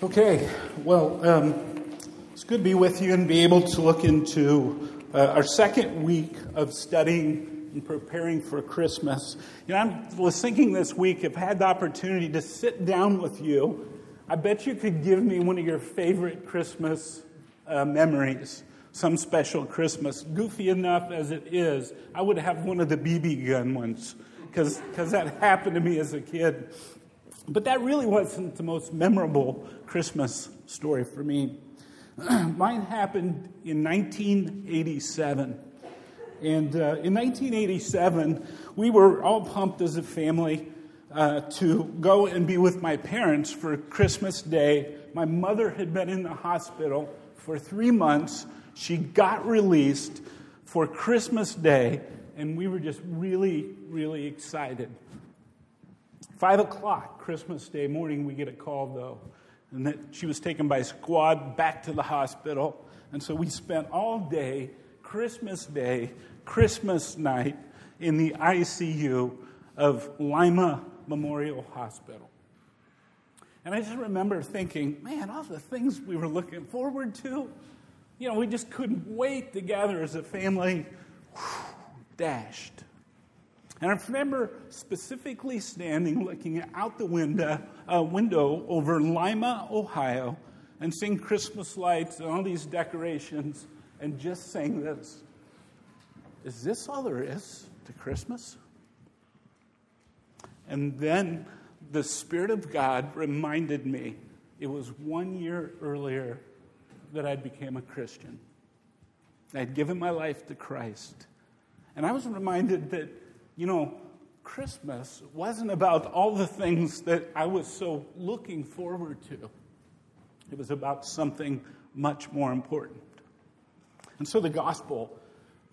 Okay, well, um, it's good to be with you and be able to look into uh, our second week of studying and preparing for Christmas. You know, I was thinking this week, if had the opportunity to sit down with you, I bet you could give me one of your favorite Christmas uh, memories, some special Christmas. Goofy enough as it is, I would have one of the BB gun ones because that happened to me as a kid. But that really wasn't the most memorable Christmas story for me. Mine happened in 1987. And uh, in 1987, we were all pumped as a family uh, to go and be with my parents for Christmas Day. My mother had been in the hospital for three months. She got released for Christmas Day, and we were just really, really excited. Five o'clock Christmas Day morning, we get a call though, and that she was taken by squad back to the hospital. And so we spent all day, Christmas Day, Christmas night, in the ICU of Lima Memorial Hospital. And I just remember thinking, man, all the things we were looking forward to, you know, we just couldn't wait to gather as a family, whew, dashed. And I remember specifically standing looking out the window, uh, window over Lima, Ohio, and seeing Christmas lights and all these decorations, and just saying this Is this all there is to Christmas? And then the Spirit of God reminded me it was one year earlier that I became a Christian. I'd given my life to Christ. And I was reminded that you know, Christmas wasn't about all the things that I was so looking forward to. It was about something much more important. And so the gospel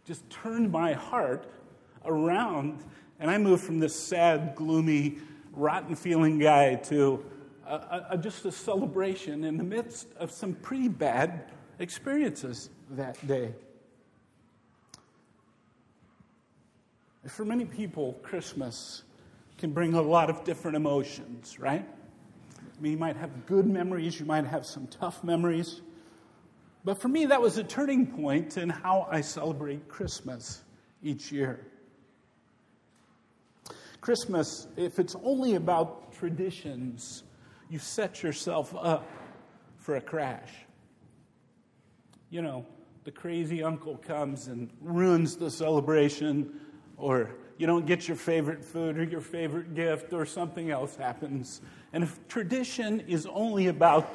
just turned my heart around, and I moved from this sad, gloomy, rotten feeling guy to a, a, just a celebration in the midst of some pretty bad experiences that day. For many people, Christmas can bring a lot of different emotions, right? I mean, you might have good memories, you might have some tough memories. But for me, that was a turning point in how I celebrate Christmas each year. Christmas, if it's only about traditions, you set yourself up for a crash. You know, the crazy uncle comes and ruins the celebration or you don't get your favorite food or your favorite gift, or something else happens. And if tradition is only about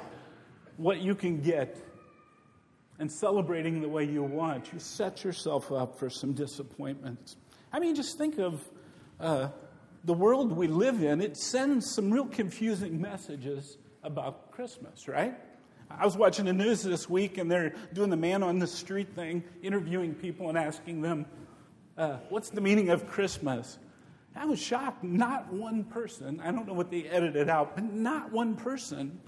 what you can get and celebrating the way you want, you set yourself up for some disappointments. I mean, just think of uh, the world we live in, it sends some real confusing messages about Christmas, right? I was watching the news this week, and they're doing the man on the street thing, interviewing people and asking them, uh, what's the meaning of Christmas? I was shocked. Not one person, I don't know what they edited out, but not one person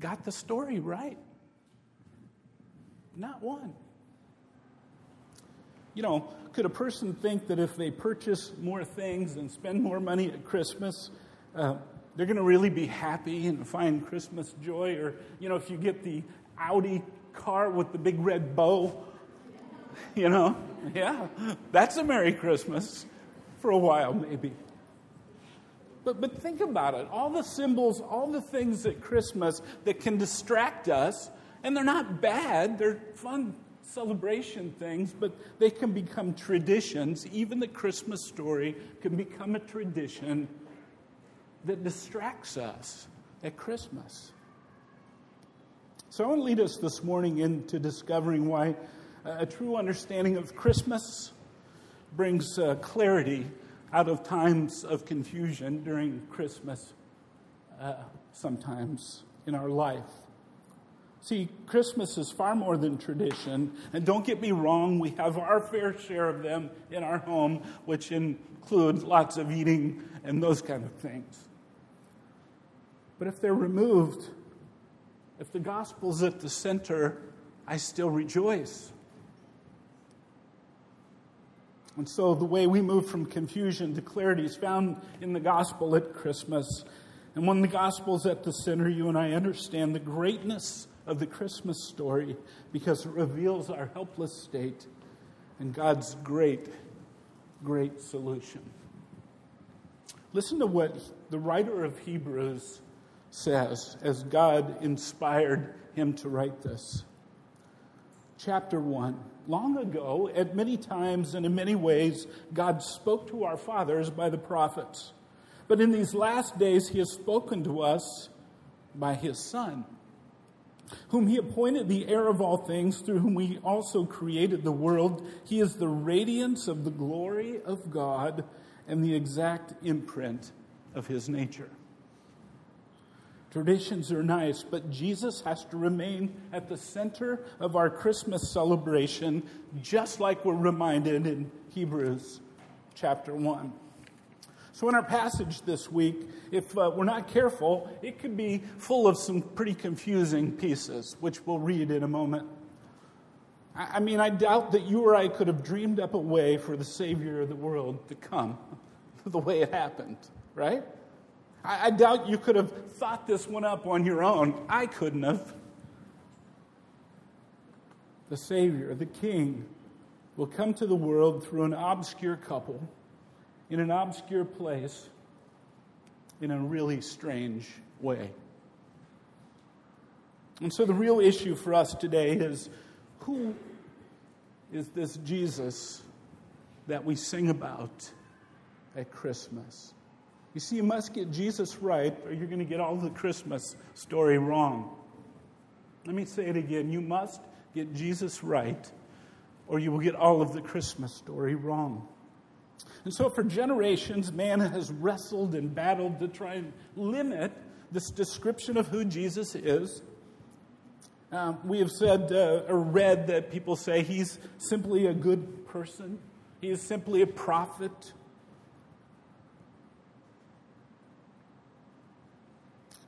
got the story right. Not one. You know, could a person think that if they purchase more things and spend more money at Christmas, uh, they're going to really be happy and find Christmas joy? Or, you know, if you get the Audi car with the big red bow, you know, yeah, that's a Merry Christmas for a while, maybe. But, but think about it all the symbols, all the things at Christmas that can distract us, and they're not bad, they're fun celebration things, but they can become traditions. Even the Christmas story can become a tradition that distracts us at Christmas. So I want to lead us this morning into discovering why a true understanding of Christmas brings uh, clarity out of times of confusion during Christmas, uh, sometimes in our life. See, Christmas is far more than tradition. And don't get me wrong, we have our fair share of them in our home, which includes lots of eating and those kind of things. But if they're removed, if the gospel's at the center, I still rejoice. And so the way we move from confusion to clarity is found in the gospel at Christmas. And when the gospel's at the center, you and I understand the greatness of the Christmas story because it reveals our helpless state and God's great, great solution. Listen to what the writer of Hebrews says as God inspired him to write this. Chapter 1. Long ago, at many times and in many ways, God spoke to our fathers by the prophets. But in these last days, he has spoken to us by his Son, whom he appointed the heir of all things, through whom he also created the world. He is the radiance of the glory of God and the exact imprint of his nature. Traditions are nice, but Jesus has to remain at the center of our Christmas celebration, just like we're reminded in Hebrews chapter 1. So, in our passage this week, if uh, we're not careful, it could be full of some pretty confusing pieces, which we'll read in a moment. I, I mean, I doubt that you or I could have dreamed up a way for the Savior of the world to come the way it happened, right? I, I doubt you could have thought this one up on your own. I couldn't have. The Savior, the King, will come to the world through an obscure couple in an obscure place in a really strange way. And so the real issue for us today is who is this Jesus that we sing about at Christmas? You see, you must get Jesus right, or you're going to get all the Christmas story wrong. Let me say it again. You must get Jesus right, or you will get all of the Christmas story wrong. And so, for generations, man has wrestled and battled to try and limit this description of who Jesus is. Uh, we have said uh, or read that people say he's simply a good person, he is simply a prophet,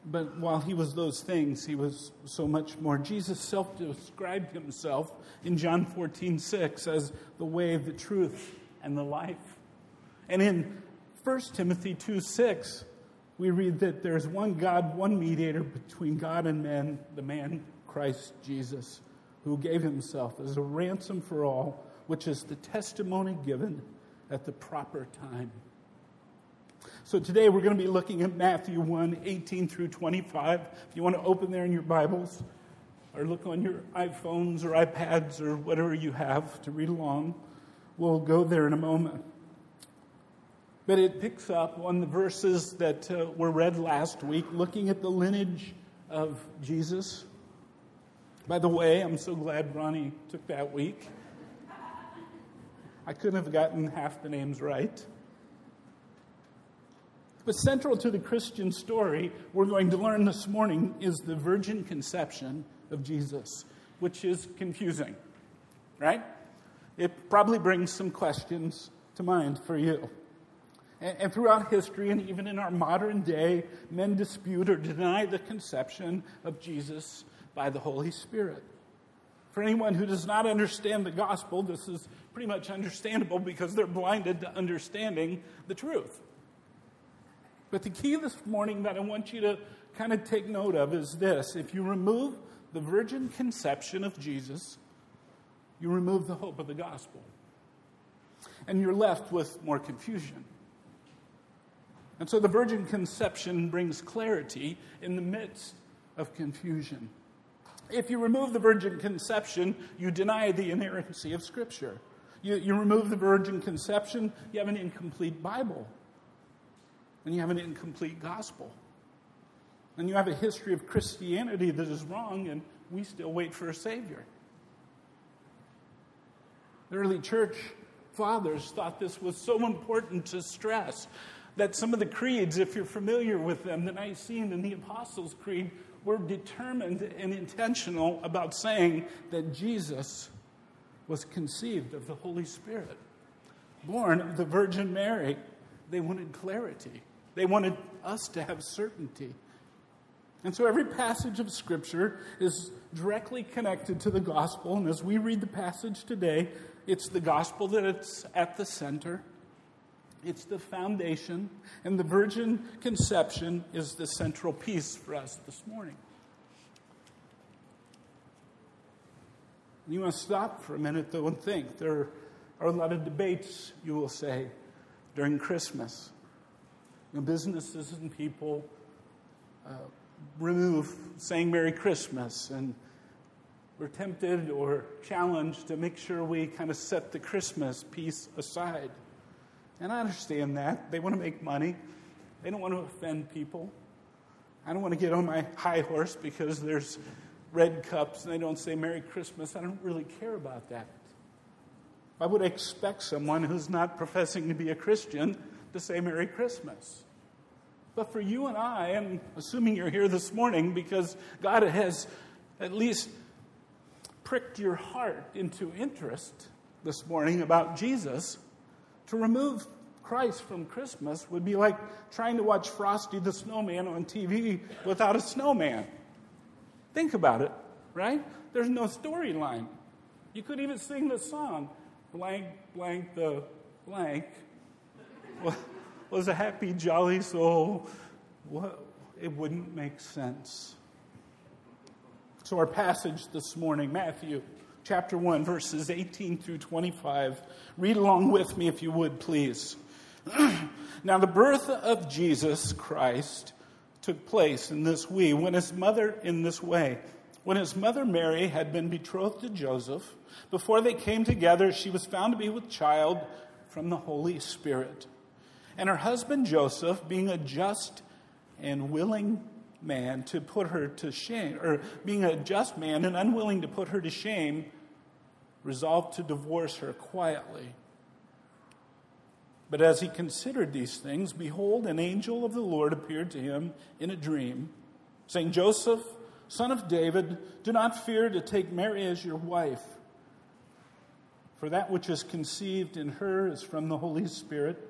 But while he was those things, he was so much more. Jesus self described himself in John 14, 6 as the way, the truth, and the life. And in 1 Timothy 2, 6, we read that there's one God, one mediator between God and men, the man Christ Jesus, who gave himself as a ransom for all, which is the testimony given at the proper time. So today we're going to be looking at Matthew 1 18 through 25. If you want to open there in your Bibles or look on your iPhones or iPads or whatever you have to read along, we'll go there in a moment. But it picks up on the verses that uh, were read last week, looking at the lineage of Jesus. By the way, I'm so glad Ronnie took that week. I couldn't have gotten half the names right. But central to the Christian story we're going to learn this morning is the virgin conception of Jesus, which is confusing, right? It probably brings some questions to mind for you. And, and throughout history, and even in our modern day, men dispute or deny the conception of Jesus by the Holy Spirit. For anyone who does not understand the gospel, this is pretty much understandable because they're blinded to understanding the truth. But the key this morning that I want you to kind of take note of is this if you remove the virgin conception of Jesus, you remove the hope of the gospel. And you're left with more confusion. And so the virgin conception brings clarity in the midst of confusion. If you remove the virgin conception, you deny the inerrancy of Scripture. You, you remove the virgin conception, you have an incomplete Bible and you have an incomplete gospel. And you have a history of Christianity that is wrong, and we still wait for a Savior. The early church fathers thought this was so important to stress that some of the creeds, if you're familiar with them, the Nicene and the Apostles' Creed, were determined and intentional about saying that Jesus was conceived of the Holy Spirit, born of the Virgin Mary. They wanted clarity. They wanted us to have certainty. And so every passage of Scripture is directly connected to the gospel. And as we read the passage today, it's the gospel that it's at the center. It's the foundation, and the virgin conception is the central piece for us this morning. You must stop for a minute, though, and think. There are a lot of debates, you will say, during Christmas. You know, businesses and people uh, remove saying Merry Christmas, and we're tempted or challenged to make sure we kind of set the Christmas piece aside. And I understand that. They want to make money, they don't want to offend people. I don't want to get on my high horse because there's red cups and they don't say Merry Christmas. I don't really care about that. I would expect someone who's not professing to be a Christian to say Merry Christmas. But for you and I, I'm assuming you're here this morning because God has at least pricked your heart into interest this morning about Jesus, to remove Christ from Christmas would be like trying to watch Frosty the Snowman on TV without a snowman. Think about it, right? There's no storyline. You could even sing the song, blank, blank, the blank was a happy, jolly soul. What? It wouldn't make sense. So, our passage this morning, Matthew chapter 1, verses 18 through 25. Read along with me if you would, please. now, the birth of Jesus Christ took place in this way when his mother in this way when his mother Mary had been betrothed to Joseph before they came together she was found to be with child from the holy spirit and her husband Joseph being a just and willing man to put her to shame or being a just man and unwilling to put her to shame resolved to divorce her quietly. But as he considered these things, behold, an angel of the Lord appeared to him in a dream, saying, Joseph, son of David, do not fear to take Mary as your wife, for that which is conceived in her is from the Holy Spirit.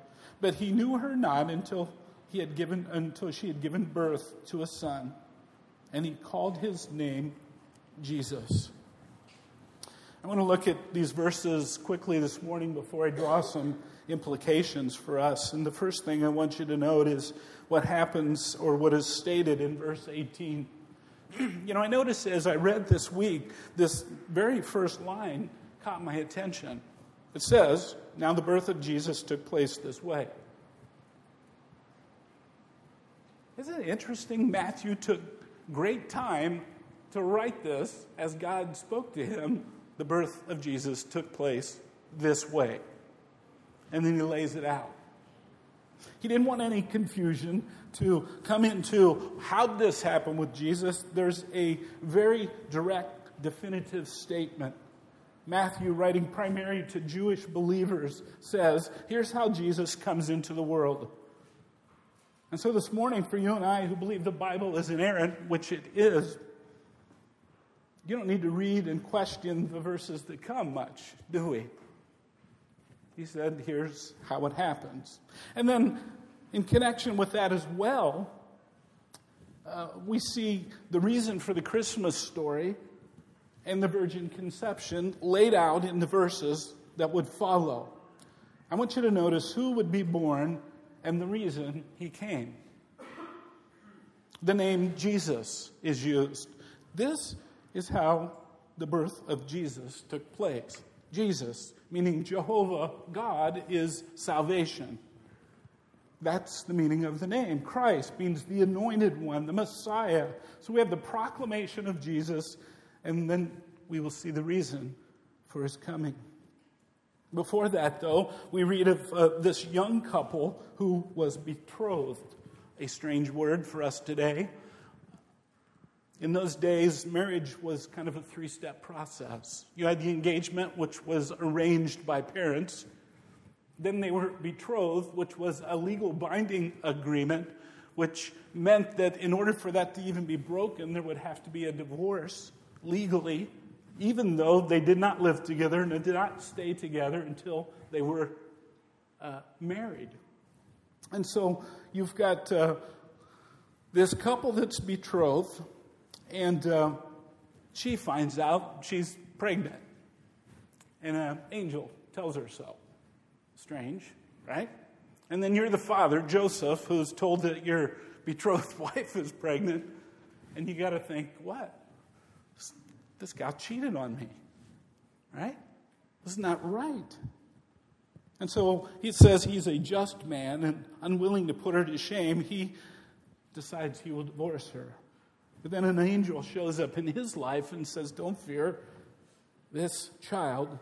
but he knew her not until he had given until she had given birth to a son, and he called his name Jesus. I want to look at these verses quickly this morning before I draw some implications for us. And the first thing I want you to note is what happens or what is stated in verse 18. you know, I noticed as I read this week, this very first line caught my attention. It says, Now the birth of Jesus took place this way. Isn't it interesting? Matthew took great time to write this as God spoke to him. The birth of Jesus took place this way. And then he lays it out. He didn't want any confusion to come into how this happened with Jesus. There's a very direct, definitive statement. Matthew, writing primarily to Jewish believers, says, Here's how Jesus comes into the world. And so this morning, for you and I who believe the Bible is inerrant, which it is, you don't need to read and question the verses that come much, do we? He said, here's how it happens. And then, in connection with that as well, uh, we see the reason for the Christmas story and the virgin conception laid out in the verses that would follow. I want you to notice who would be born and the reason he came. The name Jesus is used. This is how the birth of Jesus took place. Jesus, meaning Jehovah, God, is salvation. That's the meaning of the name. Christ means the anointed one, the Messiah. So we have the proclamation of Jesus, and then we will see the reason for his coming. Before that, though, we read of uh, this young couple who was betrothed, a strange word for us today. In those days, marriage was kind of a three step process. You had the engagement, which was arranged by parents. Then they were betrothed, which was a legal binding agreement, which meant that in order for that to even be broken, there would have to be a divorce legally, even though they did not live together and did not stay together until they were uh, married. And so you've got uh, this couple that's betrothed, and uh, she finds out she's pregnant. And an angel tells her so. Strange, right? And then you're the father, Joseph, who's told that your betrothed wife is pregnant. And you got to think, what? This guy cheated on me, right? Is not right. And so he says he's a just man and unwilling to put her to shame. He decides he will divorce her. But then an angel shows up in his life and says, Don't fear, this child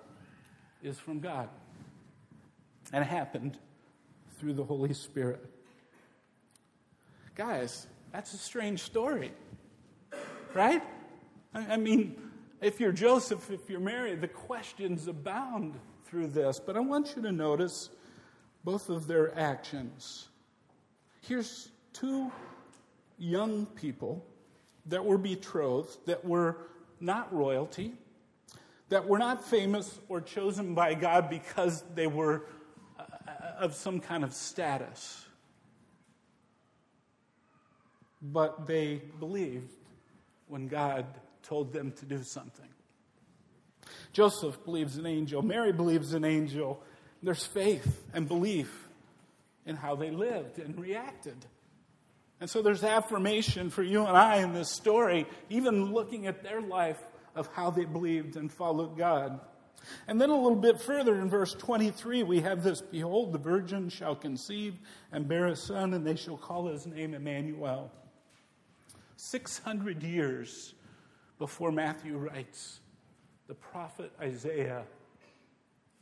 is from God. And it happened through the Holy Spirit. Guys, that's a strange story, right? I mean, if you're Joseph, if you're Mary, the questions abound through this. But I want you to notice both of their actions. Here's two young people that were betrothed, that were not royalty, that were not famous or chosen by God because they were uh, of some kind of status. But they believed when God told them to do something. Joseph believes an angel, Mary believes an angel. There's faith and belief in how they lived and reacted. And so there's affirmation for you and I in this story, even looking at their life of how they believed and followed God. And then a little bit further in verse 23, we have this Behold, the virgin shall conceive and bear a son, and they shall call his name Emmanuel. 600 years before Matthew writes, the prophet Isaiah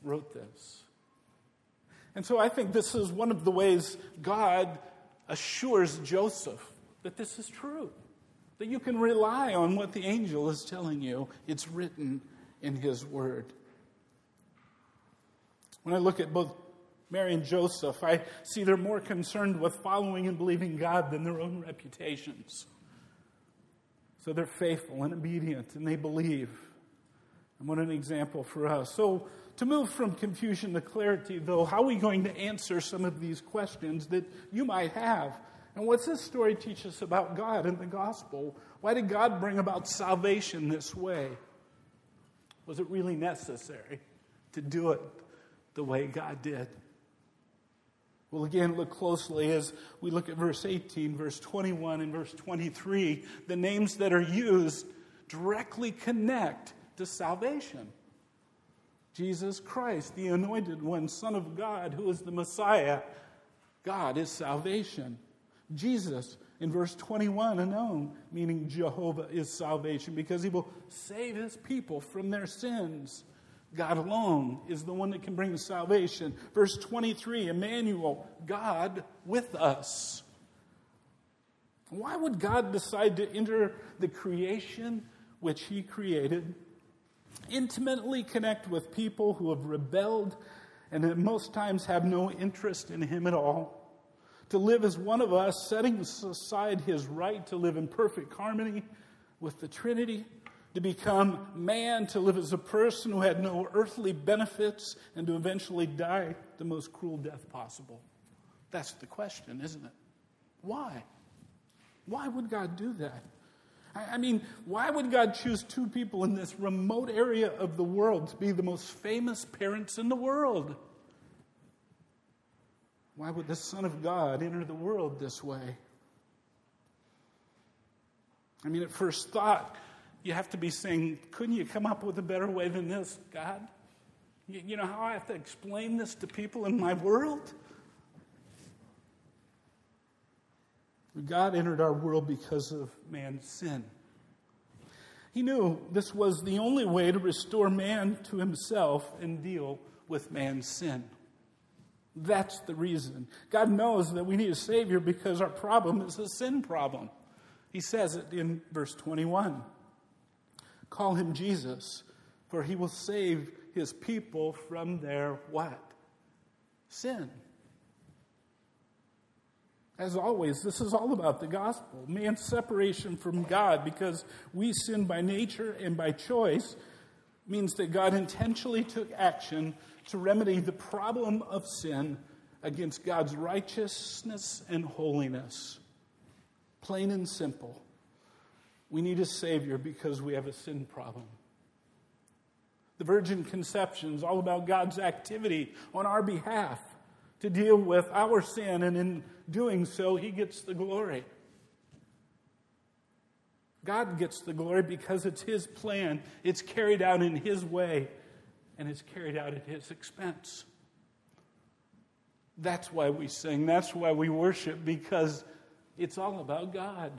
wrote this. And so I think this is one of the ways God assures Joseph that this is true, that you can rely on what the angel is telling you. It's written in his word. When I look at both Mary and Joseph, I see they're more concerned with following and believing God than their own reputations. So they're faithful and obedient, and they believe. And what an example for us. So, to move from confusion to clarity, though, how are we going to answer some of these questions that you might have? And what's this story teach us about God and the gospel? Why did God bring about salvation this way? Was it really necessary to do it the way God did? Well, again, look closely as we look at verse 18, verse 21, and verse 23. The names that are used directly connect to salvation. Jesus Christ, the anointed one, Son of God, who is the Messiah. God is salvation. Jesus, in verse 21, unknown, meaning Jehovah is salvation because he will save his people from their sins. God alone is the one that can bring salvation. Verse 23, Emmanuel, God with us. Why would God decide to enter the creation which he created intimately connect with people who have rebelled and at most times have no interest in Him at all. To live as one of us, setting aside His right to live in perfect harmony with the Trinity, to become man, to live as a person who had no earthly benefits, and to eventually die the most cruel death possible. That's the question, isn't it? Why? Why would God do that? I mean, why would God choose two people in this remote area of the world to be the most famous parents in the world? Why would the Son of God enter the world this way? I mean, at first thought, you have to be saying, couldn't you come up with a better way than this, God? You, you know how I have to explain this to people in my world? God entered our world because of man's sin. He knew this was the only way to restore man to himself and deal with man's sin. That's the reason. God knows that we need a Savior because our problem is a sin problem. He says it in verse 21. Call him Jesus, for he will save his people from their what? sin. As always, this is all about the gospel man's separation from God because we sin by nature and by choice means that God intentionally took action to remedy the problem of sin against God's righteousness and holiness. Plain and simple. We need a Savior because we have a sin problem. The virgin conception is all about God's activity on our behalf to deal with our sin, and in doing so, He gets the glory. God gets the glory because it's His plan, it's carried out in His way, and it's carried out at His expense. That's why we sing, that's why we worship, because it's all about God.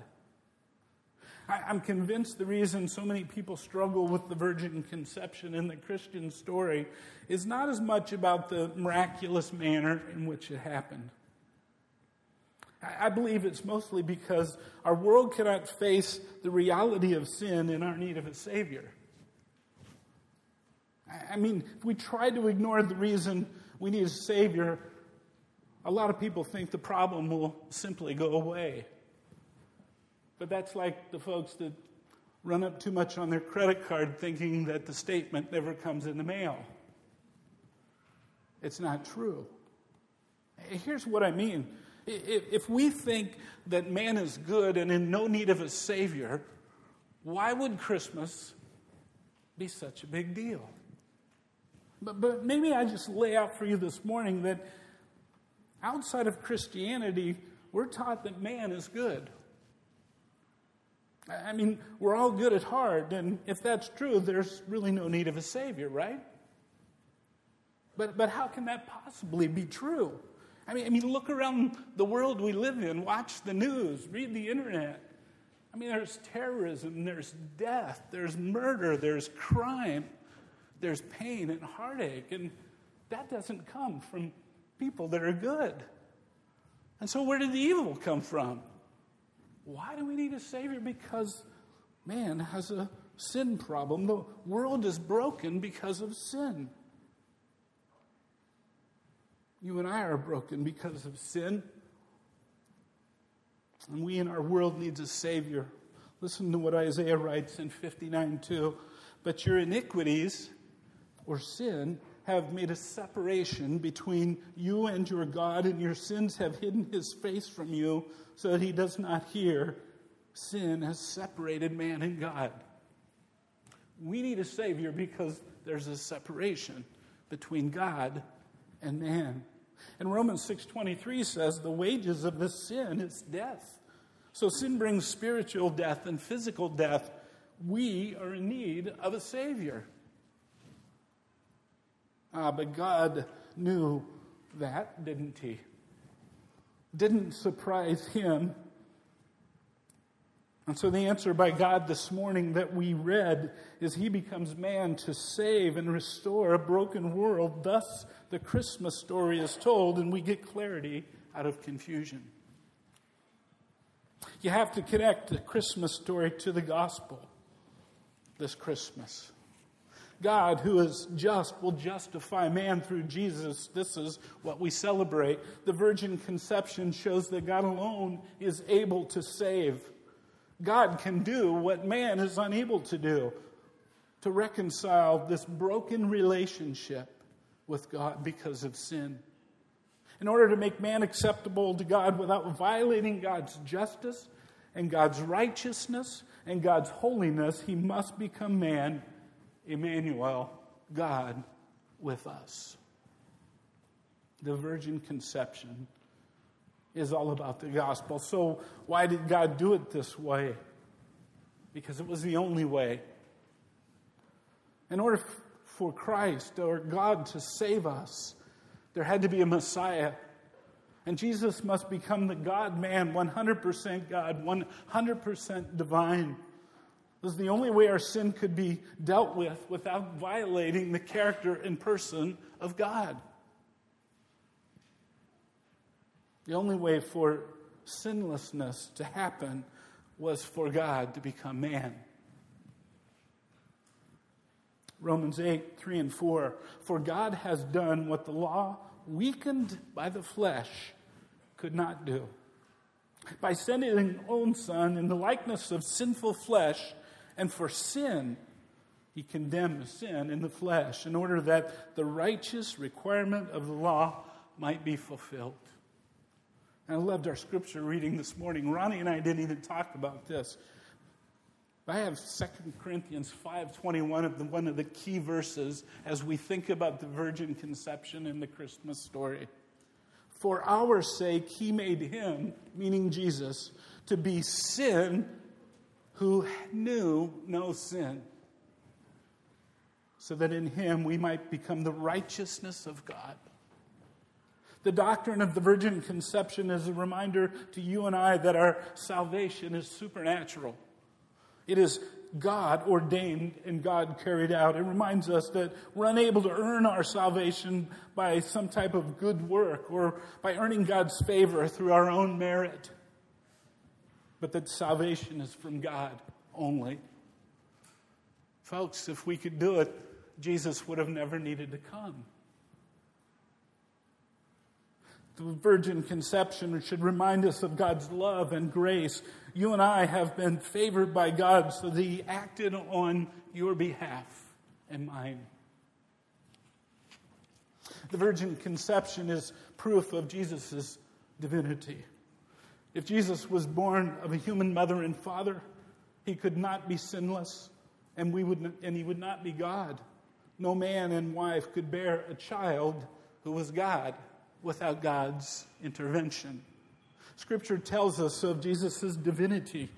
I'm convinced the reason so many people struggle with the virgin conception in the Christian story is not as much about the miraculous manner in which it happened. I believe it's mostly because our world cannot face the reality of sin and our need of a Savior. I mean, if we try to ignore the reason we need a Savior, a lot of people think the problem will simply go away. But that's like the folks that run up too much on their credit card thinking that the statement never comes in the mail. It's not true. Here's what I mean. If we think that man is good and in no need of a Savior, why would Christmas be such a big deal? But, but maybe I just lay out for you this morning that outside of Christianity, we're taught that man is good. I mean, we're all good at heart, and if that's true, there's really no need of a Savior, right? But, but how can that possibly be true? I mean, I mean, look around the world we live in, watch the news, read the internet. I mean, there's terrorism, there's death, there's murder, there's crime, there's pain and heartache, and that doesn't come from people that are good. And so, where did the evil come from? Why do we need a Savior? Because man has a sin problem. The world is broken because of sin. You and I are broken because of sin. And we in our world needs a Savior. Listen to what Isaiah writes in 59 2. But your iniquities or sin have made a separation between you and your God, and your sins have hidden his face from you so that he does not hear. Sin has separated man and God. We need a Savior because there's a separation between God and man. And Romans 6:23 says the wages of this sin is death. So sin brings spiritual death and physical death. We are in need of a savior. Ah, but God knew that, didn't he? didn't surprise him. And so, the answer by God this morning that we read is He becomes man to save and restore a broken world. Thus, the Christmas story is told, and we get clarity out of confusion. You have to connect the Christmas story to the gospel this Christmas. God, who is just, will justify man through Jesus. This is what we celebrate. The virgin conception shows that God alone is able to save. God can do what man is unable to do to reconcile this broken relationship with God because of sin. In order to make man acceptable to God without violating God's justice and God's righteousness and God's holiness, he must become man Emmanuel, God with us. The virgin conception is all about the gospel. So, why did God do it this way? Because it was the only way. In order for Christ or God to save us, there had to be a Messiah. And Jesus must become the God man, 100% God, 100% divine. This is the only way our sin could be dealt with without violating the character and person of God. The only way for sinlessness to happen was for God to become man. Romans 8, 3 and 4. For God has done what the law weakened by the flesh, could not do. By sending his own Son in the likeness of sinful flesh, and for sin, he condemned sin in the flesh in order that the righteous requirement of the law might be fulfilled. And I loved our scripture reading this morning. Ronnie and I didn't even talk about this. I have 2 Corinthians 5:21 of the one of the key verses as we think about the virgin conception in the Christmas story. For our sake he made him, meaning Jesus, to be sin who knew no sin, so that in him we might become the righteousness of God. The doctrine of the virgin conception is a reminder to you and I that our salvation is supernatural. It is God ordained and God carried out. It reminds us that we're unable to earn our salvation by some type of good work or by earning God's favor through our own merit, but that salvation is from God only. Folks, if we could do it, Jesus would have never needed to come. The virgin conception should remind us of God's love and grace. You and I have been favored by God so that He acted on your behalf and mine. The virgin conception is proof of Jesus' divinity. If Jesus was born of a human mother and father, he could not be sinless, and, we would, and he would not be God. No man and wife could bear a child who was God without God's intervention. Scripture tells us of Jesus' divinity.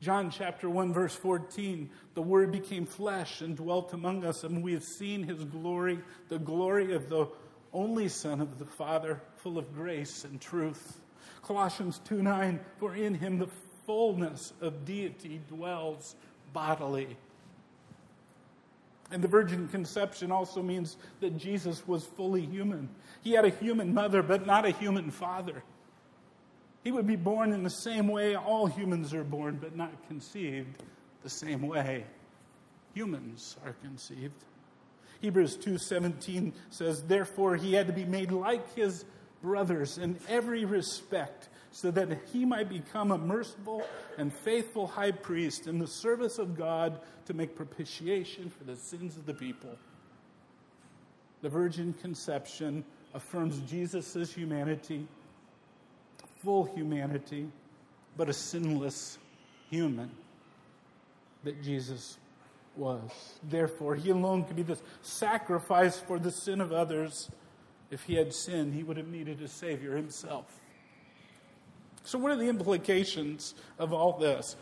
John chapter 1 verse 14, the word became flesh and dwelt among us and we have seen his glory, the glory of the only son of the Father, full of grace and truth. Colossians 2 9, for in him the fullness of deity dwells bodily. And the virgin conception also means that Jesus was fully human. He had a human mother, but not a human father. He would be born in the same way all humans are born, but not conceived the same way humans are conceived. Hebrews 2:17 says, "Therefore he had to be made like his brothers in every respect, so that he might become a merciful and faithful high priest in the service of God to make propitiation for the sins of the people." The virgin conception affirms Jesus' humanity, full humanity, but a sinless human that Jesus was. Therefore, he alone could be the sacrifice for the sin of others. If he had sinned, he would have needed a Savior himself. So, what are the implications of all this?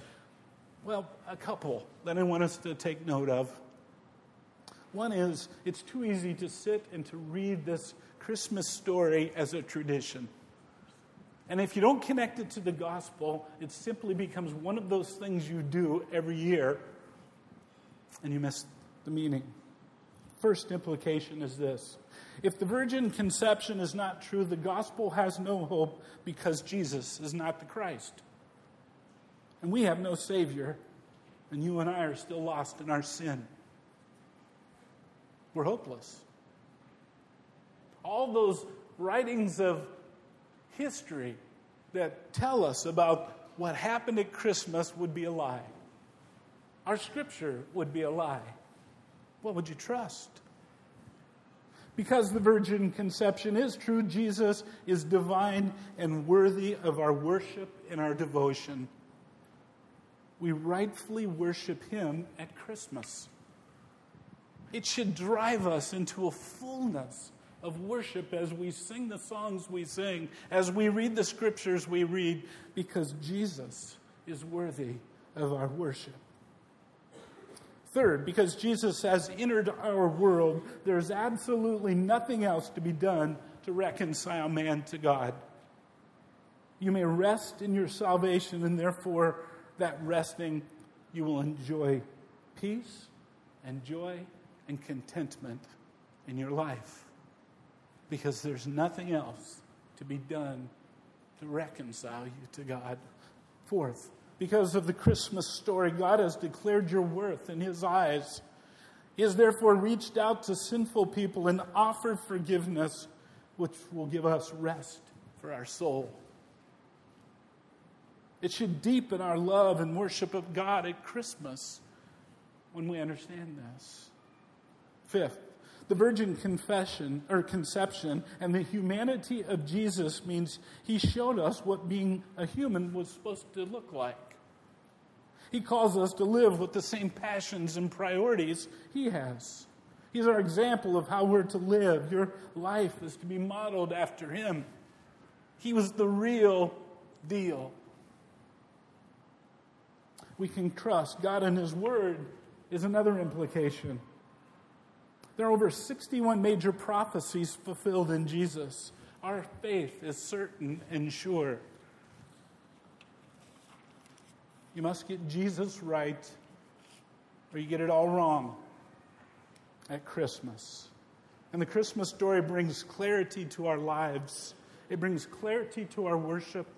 Well, a couple that I want us to take note of. One is it's too easy to sit and to read this Christmas story as a tradition. And if you don't connect it to the gospel, it simply becomes one of those things you do every year and you miss the meaning. First implication is this if the virgin conception is not true, the gospel has no hope because Jesus is not the Christ. And we have no Savior, and you and I are still lost in our sin. We're hopeless all those writings of history that tell us about what happened at Christmas would be a lie. Our scripture would be a lie. What would you trust? Because the virgin conception is true, Jesus is divine and worthy of our worship and our devotion. We rightfully worship him at Christmas. It should drive us into a fullness of worship as we sing the songs we sing, as we read the scriptures we read, because Jesus is worthy of our worship. Third, because Jesus has entered our world, there's absolutely nothing else to be done to reconcile man to God. You may rest in your salvation, and therefore, that resting, you will enjoy peace and joy and contentment in your life because there's nothing else to be done to reconcile you to God. Fourth, because of the Christmas story, God has declared your worth in His eyes. He has therefore reached out to sinful people and offered forgiveness which will give us rest for our soul. It should deepen our love and worship of God at Christmas when we understand this. Fifth, the virgin confession or conception and the humanity of Jesus means he showed us what being a human was supposed to look like. He calls us to live with the same passions and priorities he has. He's our example of how we're to live. Your life is to be modeled after him. He was the real deal. We can trust God and his word is another implication. There are over 61 major prophecies fulfilled in Jesus. Our faith is certain and sure. You must get Jesus right, or you get it all wrong at Christmas. And the Christmas story brings clarity to our lives, it brings clarity to our worship,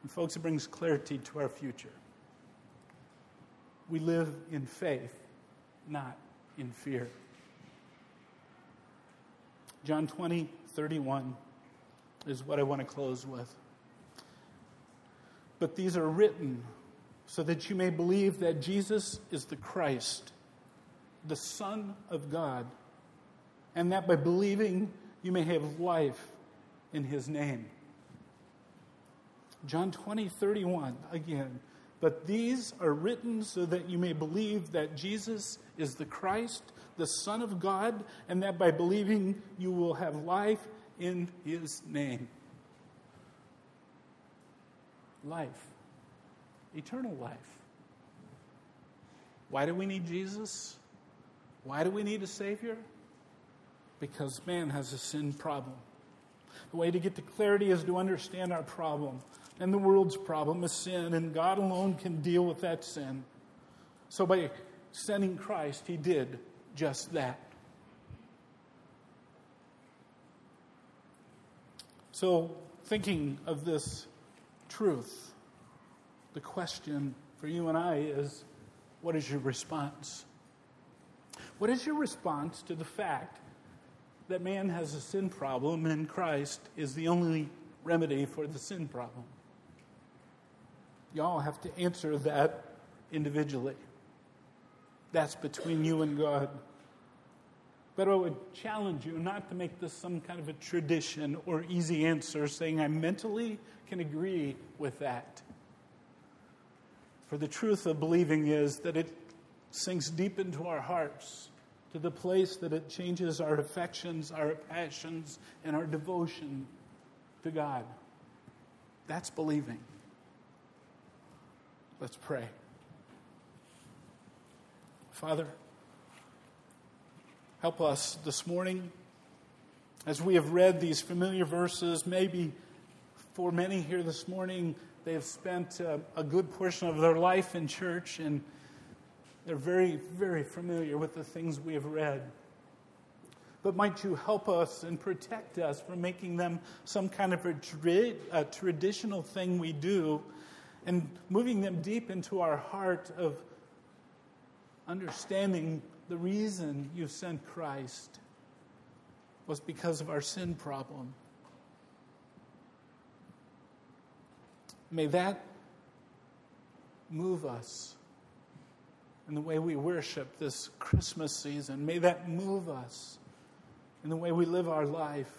and, folks, it brings clarity to our future. We live in faith, not in fear. John 20, 31 is what I want to close with. But these are written so that you may believe that Jesus is the Christ, the Son of God, and that by believing you may have life in his name. John 20, 31, again. But these are written so that you may believe that Jesus is the Christ, the Son of God, and that by believing you will have life in his name. Life, eternal life. Why do we need Jesus? Why do we need a Savior? Because man has a sin problem. The way to get to clarity is to understand our problem. And the world's problem is sin, and God alone can deal with that sin. So by sending Christ, He did just that. So, thinking of this truth, the question for you and I is what is your response? What is your response to the fact that man has a sin problem and Christ is the only remedy for the sin problem? Y'all have to answer that individually. That's between you and God. But I would challenge you not to make this some kind of a tradition or easy answer saying, I mentally can agree with that. For the truth of believing is that it sinks deep into our hearts to the place that it changes our affections, our passions, and our devotion to God. That's believing. Let's pray. Father, help us this morning as we have read these familiar verses. Maybe for many here this morning, they have spent a, a good portion of their life in church and they're very, very familiar with the things we have read. But might you help us and protect us from making them some kind of a, tra- a traditional thing we do and moving them deep into our heart of understanding the reason you sent Christ was because of our sin problem. May that move us in the way we worship this Christmas season. May that move us in the way we live our life.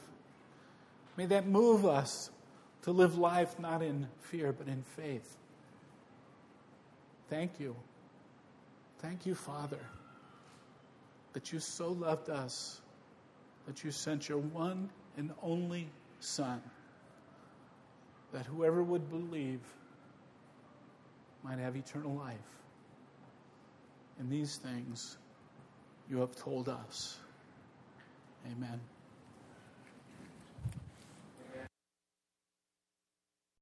May that move us to live life not in fear, but in faith. Thank you. Thank you, Father, that you so loved us that you sent your one and only Son, that whoever would believe might have eternal life. And these things you have told us. Amen.